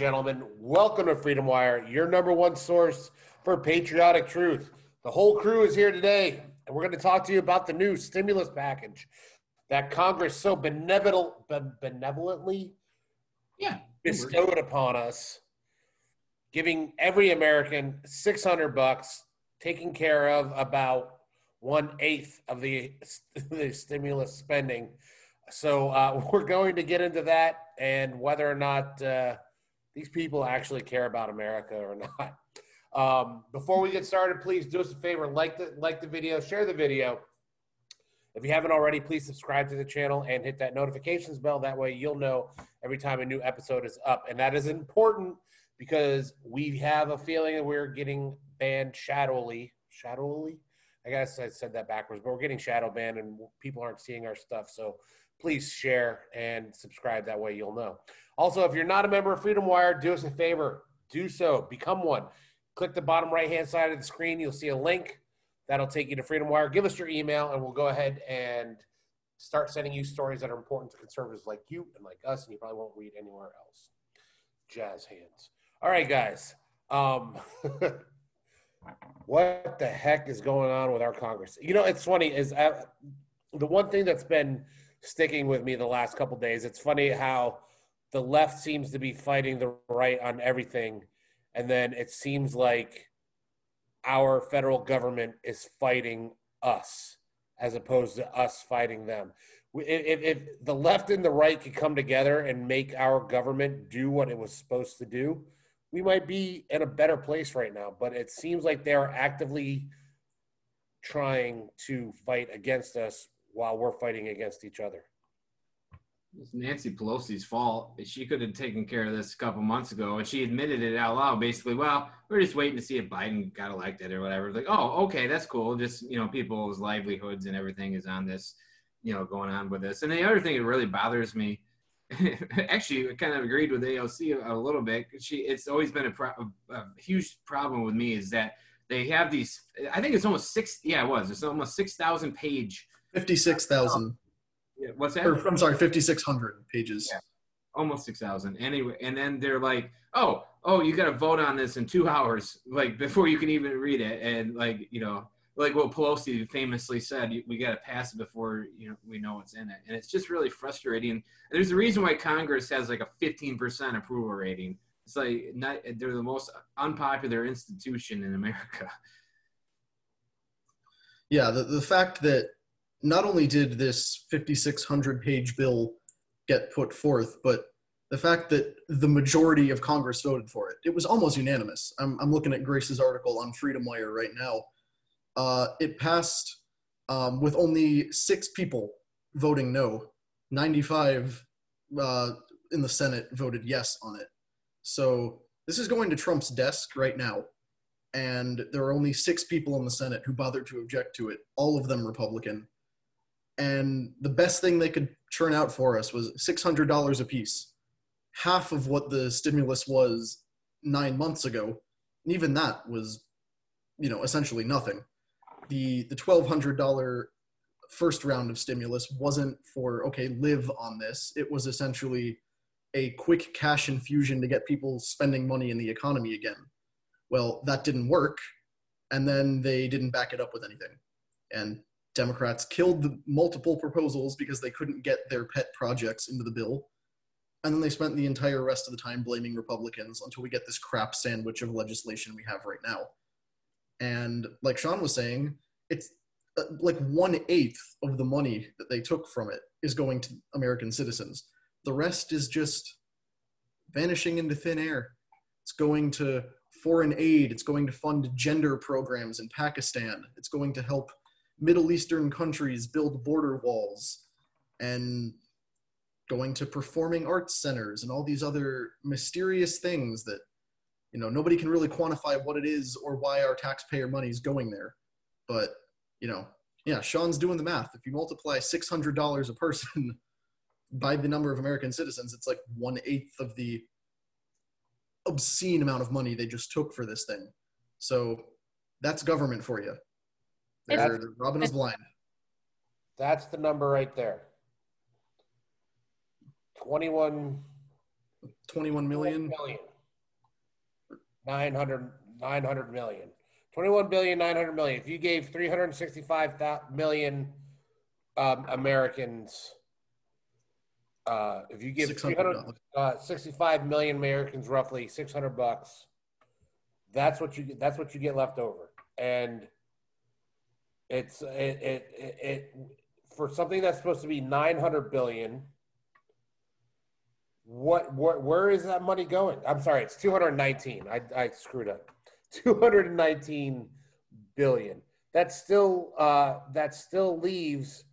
gentlemen, welcome to Freedom Wire, your number one source for patriotic truth. The whole crew is here today, and we're going to talk to you about the new stimulus package that Congress so benevolent, benevolently Yeah. bestowed upon us, giving every American 600 bucks, taking care of about one eighth of the, the stimulus spending. So uh, we're going to get into that and whether or not uh, these people actually care about America or not. Um, before we get started, please do us a favor: like the like the video, share the video. If you haven't already, please subscribe to the channel and hit that notifications bell. That way, you'll know every time a new episode is up, and that is important because we have a feeling that we're getting banned shadowly. Shadowly, I guess I said that backwards, but we're getting shadow banned, and people aren't seeing our stuff. So please share and subscribe. That way, you'll know. Also, if you're not a member of Freedom Wire, do us a favor. Do so. Become one. Click the bottom right hand side of the screen. You'll see a link that'll take you to Freedom Wire. Give us your email, and we'll go ahead and start sending you stories that are important to conservatives like you and like us, and you probably won't read anywhere else. Jazz hands. All right, guys. Um, what the heck is going on with our Congress? You know, it's funny. Is uh, the one thing that's been sticking with me the last couple days. It's funny how the left seems to be fighting the right on everything, and then it seems like our federal government is fighting us as opposed to us fighting them. If, if, the left and the right could come together and make our government do what it was supposed to do, we might be in a better place right now. But it seems like they're actively trying to fight against us while we're fighting against each other. It's Nancy Pelosi's fault. She could have taken care of this a couple months ago, and she admitted it out loud. Basically, well, we're just waiting to see if Biden got elected or whatever. Like, oh, okay, that's cool. Just you know, people's livelihoods and everything is on this, you know, going on with this. And the other thing that really bothers me, actually, I kind of agreed with AOC a, a little bit. She, it's always been a, pro- a huge problem with me is that they have these. I think it's almost six. Yeah, it was. It's almost six thousand page. Fifty-six thousand. Yeah, what's that? Or, I'm sorry, 5,600 pages. Yeah. Almost 6,000. Anyway, and then they're like, oh, oh, you got to vote on this in two hours, like before you can even read it. And like, you know, like what Pelosi famously said, we got to pass it before, you know, we know what's in it. And it's just really frustrating. And there's a reason why Congress has like a 15% approval rating. It's like not, they're the most unpopular institution in America. Yeah, the, the fact that not only did this 5,600 page bill get put forth, but the fact that the majority of Congress voted for it, it was almost unanimous. I'm, I'm looking at Grace's article on Freedom Wire right now. Uh, it passed um, with only six people voting no. 95 uh, in the Senate voted yes on it. So this is going to Trump's desk right now. And there are only six people in the Senate who bothered to object to it, all of them Republican and the best thing they could churn out for us was $600 a piece half of what the stimulus was nine months ago. And even that was you know essentially nothing. The the $1200 first round of stimulus wasn't for okay live on this. It was essentially a quick cash infusion to get people spending money in the economy again. Well that didn't work and then they didn't back it up with anything. And Democrats killed the multiple proposals because they couldn't get their pet projects into the bill. And then they spent the entire rest of the time blaming Republicans until we get this crap sandwich of legislation we have right now. And like Sean was saying, it's uh, like one eighth of the money that they took from it is going to American citizens. The rest is just vanishing into thin air. It's going to foreign aid. It's going to fund gender programs in Pakistan. It's going to help Middle Eastern countries build border walls and going to performing arts centers and all these other mysterious things that you know nobody can really quantify what it is or why our taxpayer money is going there. But you know yeah sean's doing the math. If you multiply $600 a person by the number of american citizens it's like one eighth of the obscene amount of money they just took for this thing. So that's government for you they're, they're robbing us blind. That's the number right there. 21 21 million. million. 900, 900 million. 21 billion, 900 million. If you gave 365 million um, Americans, uh, if you give Six hundred 300, uh, 65 million Americans roughly 600 bucks, that's what you. That's what you get left over. And it's it, it, it, it for something that's supposed to be 900 billion. What, what where is that money going? I'm sorry, it's 219. I, I screwed up. 219 billion. That still uh, that still leaves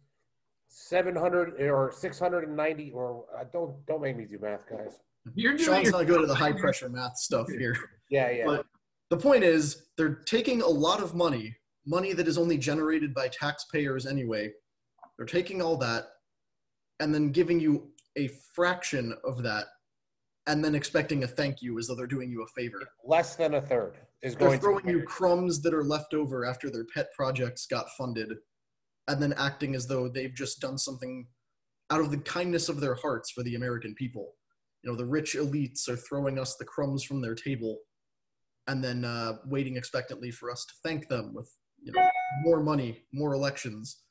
700 or 690 or uh, don't don't make me do math, guys. You're doing Sean's your, not good at the high pressure math stuff here. Yeah, yeah. But the point is, they're taking a lot of money, money that is only generated by taxpayers anyway. They're taking all that and then giving you a fraction of that and then expecting a thank you as though they're doing you a favor. Less than a third is They're going throwing you crumbs that are left over after their pet projects got funded and then acting as though they've just done something out of the kindness of their hearts for the American people. You know, the rich elites are throwing us the crumbs from their table and then uh, waiting expectantly for us to thank them with, you know, more money, more elections.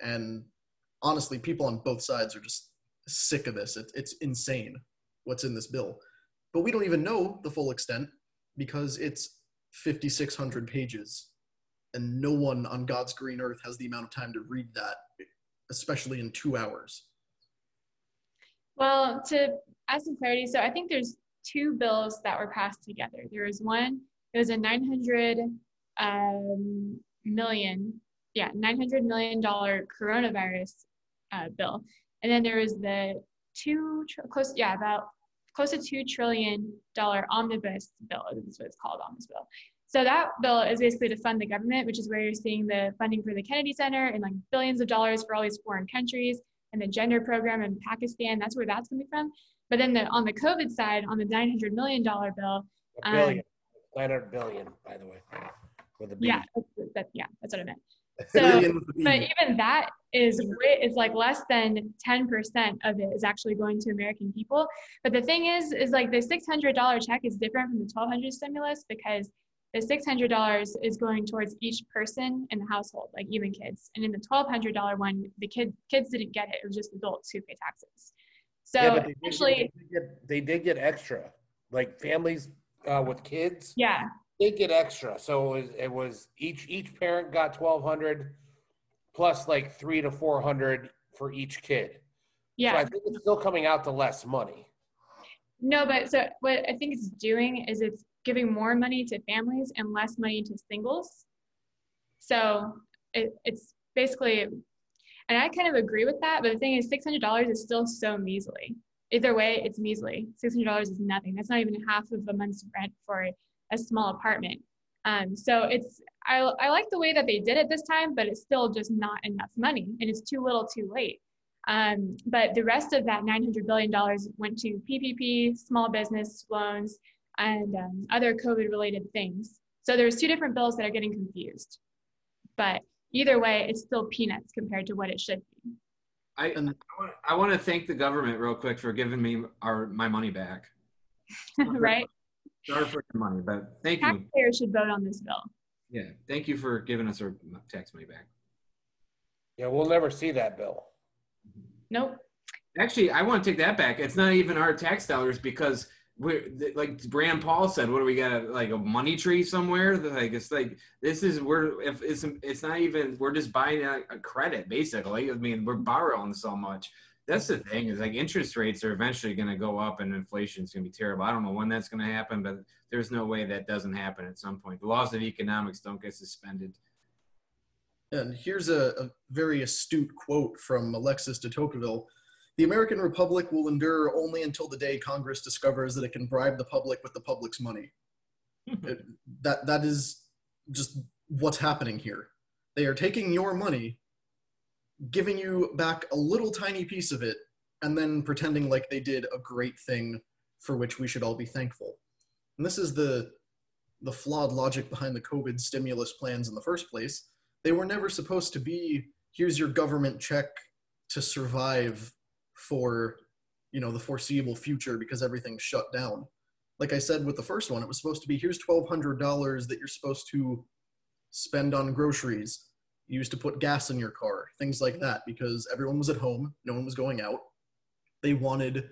And honestly, people on both sides are just sick of this. It, it's insane what's in this bill. But we don't even know the full extent because it's 5,600 pages. And no one on God's green earth has the amount of time to read that, especially in two hours. Well, to add some clarity, so I think there's two bills that were passed together. There was one, it was a 900 um, million, yeah, 900 million dollar coronavirus uh, bill, and then there was the two tr- close, yeah, about close to two trillion dollar omnibus bill. This is what it's called, omnibus bill. So that bill is basically to fund the government, which is where you're seeing the funding for the Kennedy Center and like billions of dollars for all these foreign countries and the gender program in Pakistan. That's where that's coming from. But then the, on the COVID side, on the $900 million bill, a billion. 900 billion, by the way. With a B. yeah, that's, that, yeah, that's what I meant. So, Billion with a B. but even that is is like less than 10% of it is actually going to American people. But the thing is, is like the $600 check is different from the 1200 stimulus because the $600 is going towards each person in the household, like even kids. And in the $1,200 one, the kid, kids didn't get it. It was just adults who pay taxes. So Yeah, they essentially, did get, they did get extra. Like families uh, with kids, yeah, they get extra. So it was, it was each each parent got twelve hundred plus like three to four hundred for each kid. yeah. So I think it's still coming out to less money. No, but so what I think it's doing is it's giving more money to families and less money to singles. So it, it's basically, and I kind of agree with that. But the thing is, six hundred dollars is still so measly. Either way, it's measly. Six hundred dollars is nothing. That's not even half of a month's rent for a small apartment. Um, so it's I, I like the way that they did it this time, but it's still just not enough money, and it's too little, too late. Um, but the rest of that $900 billion went to PPP, small business loans, and um, other COVID related things. So there's two different bills that are getting confused. But either way, it's still peanuts compared to what it should be. I, I want to thank the government real quick for giving me our my money back. right? Sorry for your money, but thank you. Taxpayers should vote on this bill. Yeah, thank you for giving us our tax money back. Yeah, we'll never see that bill. Nope. Actually, I want to take that back. It's not even our tax dollars because we're like Rand Paul said. What do we got? Like a money tree somewhere? Like it's like this is we're if it's it's not even we're just buying a, a credit basically. I mean we're borrowing so much. That's the thing is like interest rates are eventually going to go up and inflation is going to be terrible. I don't know when that's going to happen, but there's no way that doesn't happen at some point. The laws of economics don't get suspended. And here's a, a very astute quote from Alexis de Tocqueville. The American Republic will endure only until the day Congress discovers that it can bribe the public with the public's money. It- that, that is just what's happening here. They are taking your money, giving you back a little tiny piece of it, and then pretending like they did a great thing for which we should all be thankful. And this is the, the flawed logic behind the COVID stimulus plans in the first place. They were never supposed to be here's your government check to survive for you know the foreseeable future because everything's shut down. Like I said with the first one, it was supposed to be here's twelve hundred dollars that you're supposed to spend on groceries, use to put gas in your car, things like that, because everyone was at home, no one was going out. They wanted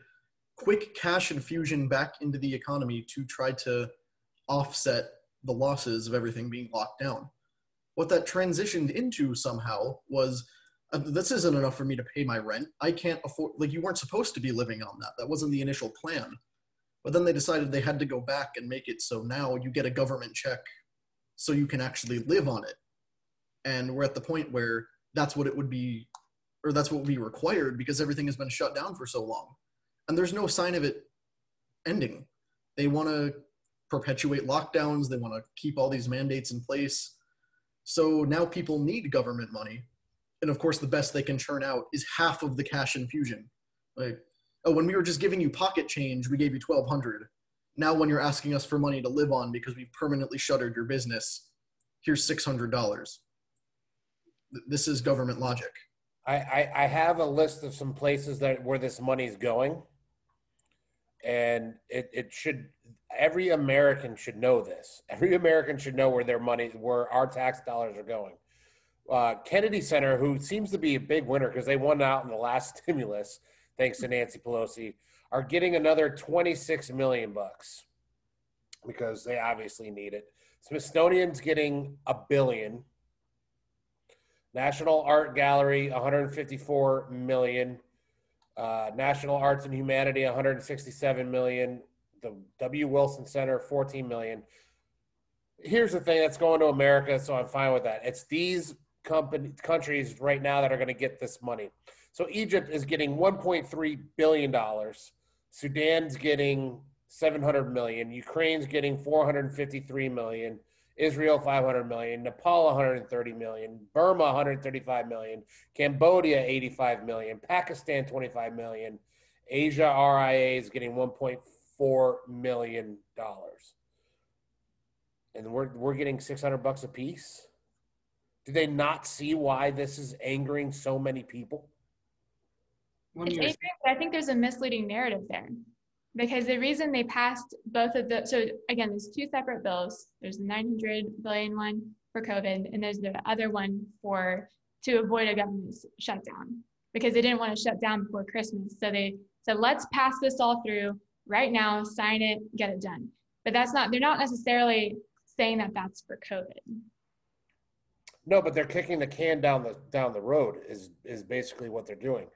quick cash infusion back into the economy to try to offset the losses of everything being locked down. What that transitioned into somehow was uh, this isn't enough for me to pay my rent. I can't afford, like, you weren't supposed to be living on that. That wasn't the initial plan. But then they decided they had to go back and make it so now you get a government check so you can actually live on it. And we're at the point where that's what it would be, or that's what would be required because everything has been shut down for so long. And there's no sign of it ending. They want to perpetuate lockdowns, they want to keep all these mandates in place. So now people need government money. And of course, the best they can churn out is half of the cash infusion. Like, oh, when we were just giving you pocket change, we gave you 1200 now when you're asking us for money to live on because we've permanently shuttered your business here's $600 this is government logic I, I, I have a list of some places that where this money's going, and it, it should every American should know this. Every American should know where their money, where our tax dollars are going. Uh, Kennedy Center, who seems to be a big winner because they won out in the last stimulus, thanks to Nancy Pelosi, are getting another 26 million bucks because they obviously need it. Smithsonian's getting a billion. National Art Gallery 154 million. Uh, National Arts and Humanity 167 million. The W. Wilson Center 14 million. Here's the thing that's going to America, so I'm fine with that. It's these company countries right now that are going to get this money. So Egypt is getting 1.3 billion dollars. Sudan's getting 700 million. Ukraine's getting 453 million. Israel 500 million, Nepal 130 million, Burma 135 million, Cambodia 85 million, Pakistan 25 million, Asia RIA is getting 1.4 million dollars. And we're we're getting 600 bucks a piece. Do they not see why this is angering so many people? It's I think there's a misleading narrative there because the reason they passed both of the so again there's two separate bills. There's the 900 billion one for covid and there's the other one for to avoid a government shutdown. Because they didn't want to shut down before christmas. So they said let's pass this all through right now sign it get it done. But that's not they're not necessarily saying that that's for covid. No but they're kicking the can down the down the road is is basically what they're doing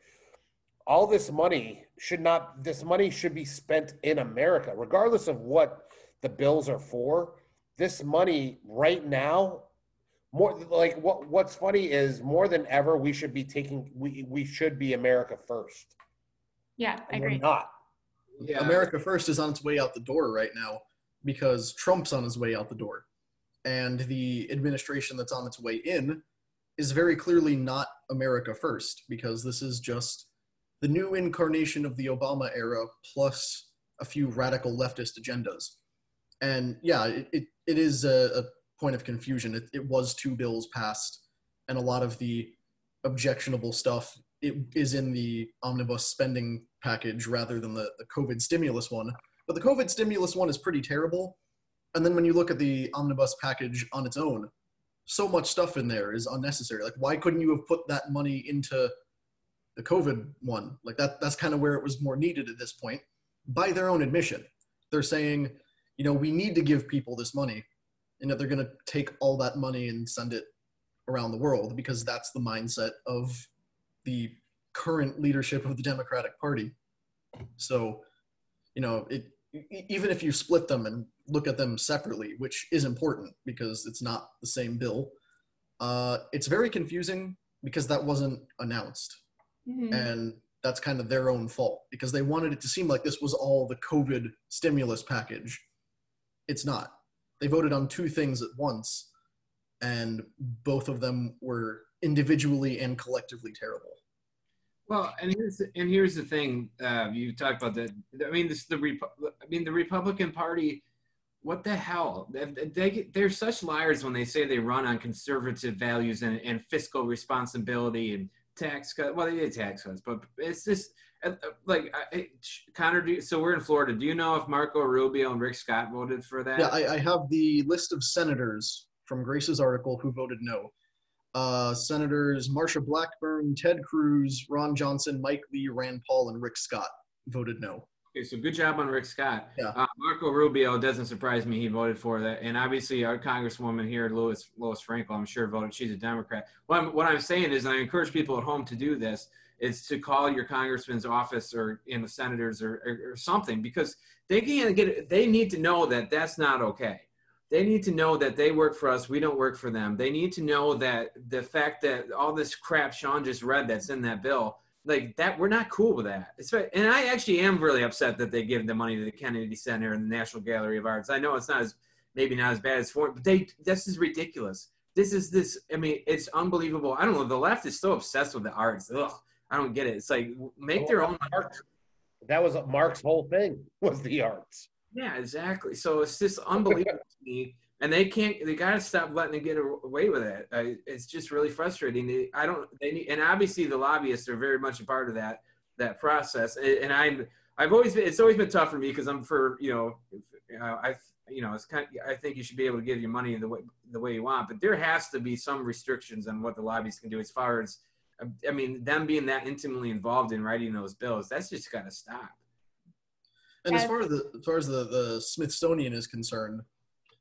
all this money should not this money should be spent in america regardless of what the bills are for. This money right now more like what what's funny is more than ever we should be taking we we should be america first. Yeah i agree. not. Yeah. america first is on its way out the door right now because trump's on his way out the door. And the administration that's on its way in is very clearly not america first because this is just the new incarnation of the Obama era plus a few radical leftist agendas. And yeah, it, it, it is a, a, point of confusion. It, it was two bills passed, and a lot of the objectionable stuff it is in the omnibus spending package rather than the, the COVID stimulus one. But the COVID stimulus one is pretty terrible. And then when you look at the omnibus package on its own, so much stuff in there is unnecessary. Like, why couldn't you have put that money into the COVID one. Like that, that's kind of where it was more needed at this point. By their own admission, they're saying, you know, we need to give people this money, and that they're going to take all that money and send it around the world because that's the mindset of the current leadership of the Democratic Party. So, you know, it even if you split them and look at them separately, which is important because it's not the same bill, uh, it's very confusing because that wasn't announced. Mm-hmm. And that's kind of their own fault because they wanted it to seem like this was all the COVID stimulus package. It's not. They voted on two things at once, and both of them were individually and collectively terrible. Well, and here's and here's the thing. Uh, you talked about that. I mean, this the Repu- I mean the Republican Party. What the hell? They, they, they're such liars when they say they run on conservative values and, and fiscal responsibility and tax cut. Well, they did tax cuts, but it's just uh, like I, Connor, you, so we're in Florida. Do you know if Marco Rubio and Rick Scott voted for that? Yeah, I, I have the list of senators from Grace's article who voted no. Uh, senators Marsha Blackburn, Ted Cruz, Ron Johnson, Mike Lee, Rand Paul, and Rick Scott voted no. Okay, so good job on Rick Scott. Yeah. Uh, Marco Rubio doesn't surprise me. He voted for that, and obviously our Congresswoman here, Louis Lois Frankel, I'm sure voted. She's a Democrat. What I'm, what I'm saying is, I encourage people at home to do this, is to call your congressman's office or in the senators or, or, or something because they can't get. They need to know that that's not okay. They need to know that they work for us. We don't work for them. They need to know that the fact that all this crap Sean just read that's in that bill like that we're not cool with that. It's, and i actually am really upset that they give the money to the kennedy center and the national gallery of arts. I know it's not as maybe not as bad as for but they this is ridiculous. This is this i mean it's unbelievable. I don't know the left is so obsessed with the arts. Ugh, i don't get it. It's like make their own art that was mark's whole thing was the arts. Yeah exactly. So it's just unbelievable to me and they can't they got to stop letting them get away with it. I, it's just really frustrating. I don't they need and obviously the lobbyists are very much a part of that that process. And i'm i've always been it's always been tough for me because i'm for you know uh, i you know it's kind of, i think you should be able to give your money the way the way you want. But there has to be some restrictions on what the lobbyists can do as far as i mean them being that intimately involved in writing those bills that's just got to stop. And as far as the as far as the, the smithsonian is concerned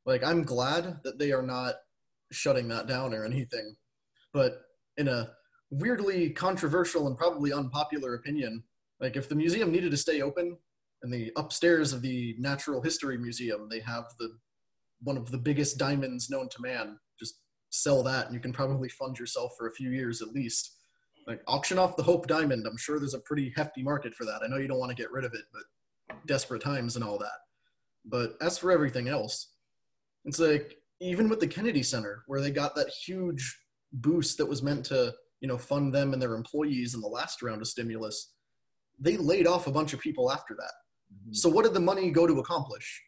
like I'm glad that they are not shutting that down or anything. But in a weirdly controversial and probably unpopular opinion, like if the museum needed to stay open, in the upstairs of the Natural History Museum, they have the one of the biggest diamonds known to man. Just sell that, and you can probably fund yourself for a few years at least. Like auction off the Hope Diamond. I'm sure there's a pretty hefty market for that. I know you don't want to get rid of it, but desperate times and all that. But as for everything else, it's like even with the Kennedy Center, where they got that huge boost that was meant to, you know, fund them and their employees in the last round of stimulus, they laid off a bunch of people after that. Mm-hmm. So what did the money go to accomplish?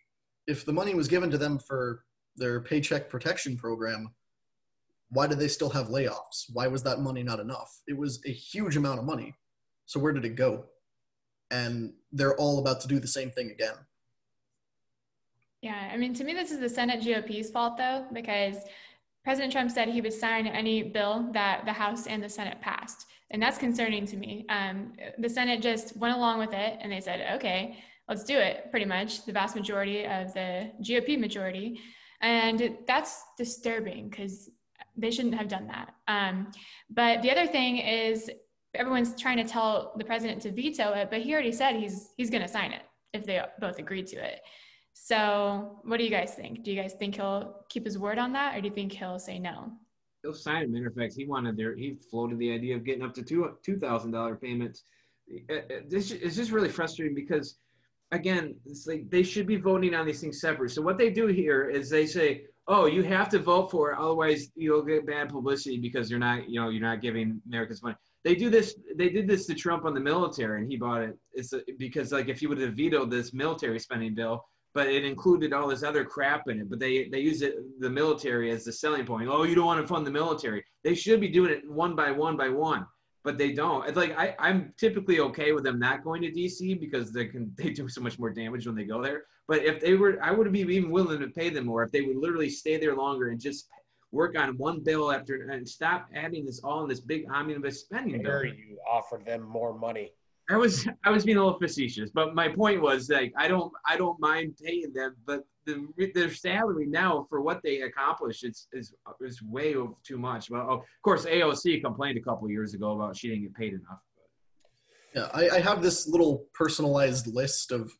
If the money was given to them for their paycheck protection program, why did they still have layoffs? Why was that money not enough? It was a huge amount of money. So where did it go? And they're all about to do the same thing again. Yeah, I mean, to me, this is the Senate GOP's fault, though, because President Trump said he would sign any bill that the House and the Senate passed. And that's concerning to me. Um, the Senate just went along with it and they said, okay, let's do it, pretty much, the vast majority of the GOP majority. And that's disturbing because they shouldn't have done that. Um, but the other thing is, everyone's trying to tell the president to veto it, but he already said he's he's going to sign it if they both agree to it. So, what do you guys think? Do you guys think he'll keep his word on that, or do you think he'll say no? He'll sign it. Matter of fact, he wanted there. He floated the idea of getting up to two two thousand dollar payments. Uh, uh, this is just really frustrating because, again, it's like they should be voting on these things separate. So what they do here is they say, "Oh, you have to vote for it, otherwise you'll get bad publicity because you're not, you know, you're not giving Americans money." They do this. They did this to Trump on the military, and he bought it. It's because like if he would have vetoed this military spending bill, but it included all this other crap in it. But they they use it the military as the selling point. Oh, you don't want to fund the military. They should be doing it one by one by one, but they don't. It's like I I'm typically okay with them not going to DC because they can they do so much more damage when they go there. But if they were, I would be even willing to pay them more if they would literally stay there longer and just work on one bill after and stop adding this all in this big omnibus spending bill. You offer them more money. I was I was being a little facetious, but my point was like I don't I don't mind paying them, but the their salary now for what they accomplished is is is way too much. Well, oh, of course, AOC complained a couple years ago about she didn't get paid enough. Yeah, I, I have this little personalized list of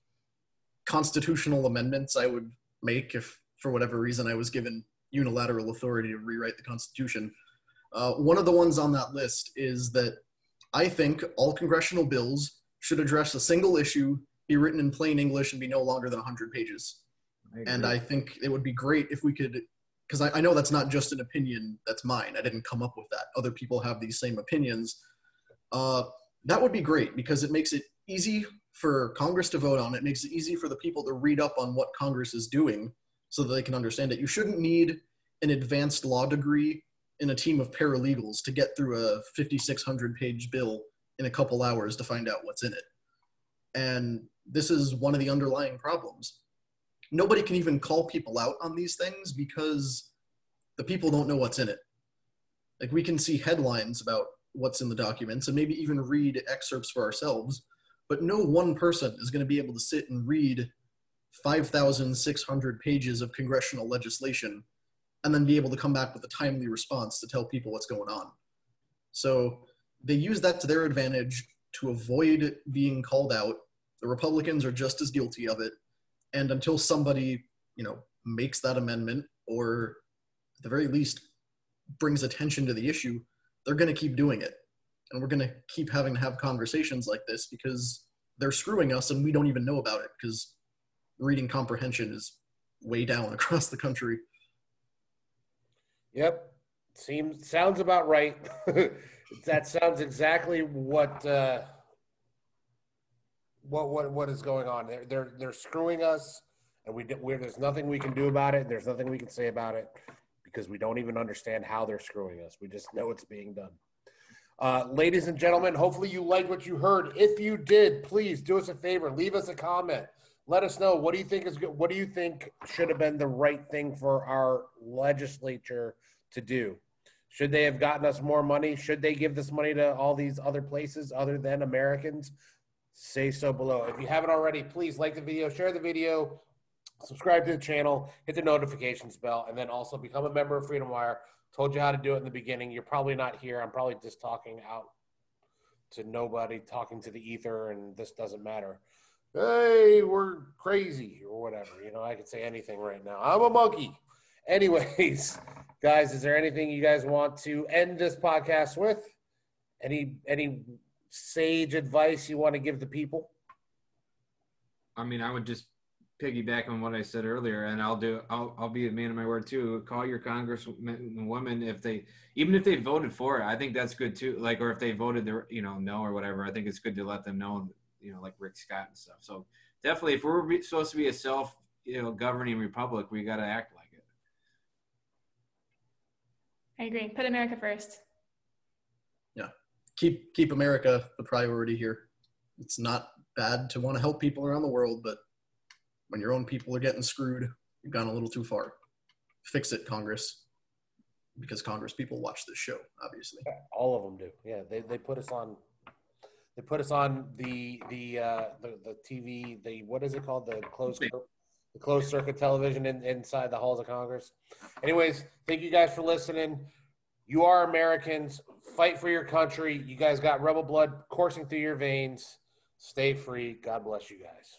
constitutional amendments I would make if, for whatever reason, I was given unilateral authority to rewrite the Constitution. Uh, one of the ones on that list is that I think all congressional bills should address a single issue, be written in plain English, and be no longer than 100 pages. I and I think it would be great if we could, because I, I, know that's not just an opinion that's mine. I didn't come up with that. Other people have these same opinions. Uh, that would be great because it makes it easy for Congress to vote on. It makes it easy for the people to read up on what Congress is doing so that they can understand it. You shouldn't need an advanced law degree in a team of paralegals to get through a 5,600 page bill in a couple hours to find out what's in it. And this is one of the underlying problems. Nobody can even call people out on these things because the people don't know what's in it. Like we can see headlines about what's in the documents and maybe even read excerpts for ourselves, but no one person is going to be able to sit and read 5,600 pages of congressional legislation and then be able to come back with a timely response to tell people what's going on. So they use that to their advantage to avoid being called out. The Republicans are just as guilty of it. And until somebody, you know, makes that amendment or at the very least brings attention to the issue, they're going to keep doing it. And we're going to keep having to have conversations like this because they're screwing us and we don't even know about it because reading comprehension is way down across the country. Yep. Seems sounds about right. that sounds exactly what uh, what what what is going on. They're they're they're screwing us, and we we there's nothing we can do about it. And there's nothing we can say about it because we don't even understand how they're screwing us. We just know it's being done. Uh, ladies and gentlemen, hopefully you liked what you heard. If you did, please do us a favor, leave us a comment. Let us know what do you think is good. What do you think should have been the right thing for our legislature to do? Should they have gotten us more money? Should they give this money to all these other places other than Americans? Say so below. If you haven't already, please like the video, share the video, subscribe to the channel, hit the notifications bell, and then also become a member of Freedom Wire. Told you how to do it in the beginning. You're probably not here. I'm probably just talking out to nobody, talking to the ether, and this doesn't matter. Hey, we're crazy or whatever. You know, I could say anything right now. I'm a monkey. Anyways, guys, is there anything you guys want to end this podcast with? Any any sage advice you want to give the people? I mean, I would just piggyback on what I said earlier, and I'll do. I'll I'll be a man of my word too. Call your women if they, even if they voted for it. I think that's good too. Like, or if they voted the you know no or whatever. I think it's good to let them know. You know, like Rick Scott and stuff. So definitely, if we're supposed to be a self you know governing republic, we got to act like it. I agree. Put America first. Yeah, keep keep America the priority here. It's not bad to want to help people around the world, but when your own people are getting screwed, you've gone a little too far. Fix it, Congress, because Congress people watch this show, obviously. All of them do. Yeah, they, they put us on. They put us on the the uh, the the TV. The what is it called? The closed the closed circuit television in, inside the halls of Congress. Anyways, thank you guys for listening. You are Americans. Fight for your country. You guys got rebel blood coursing through your veins. Stay free. God bless you guys.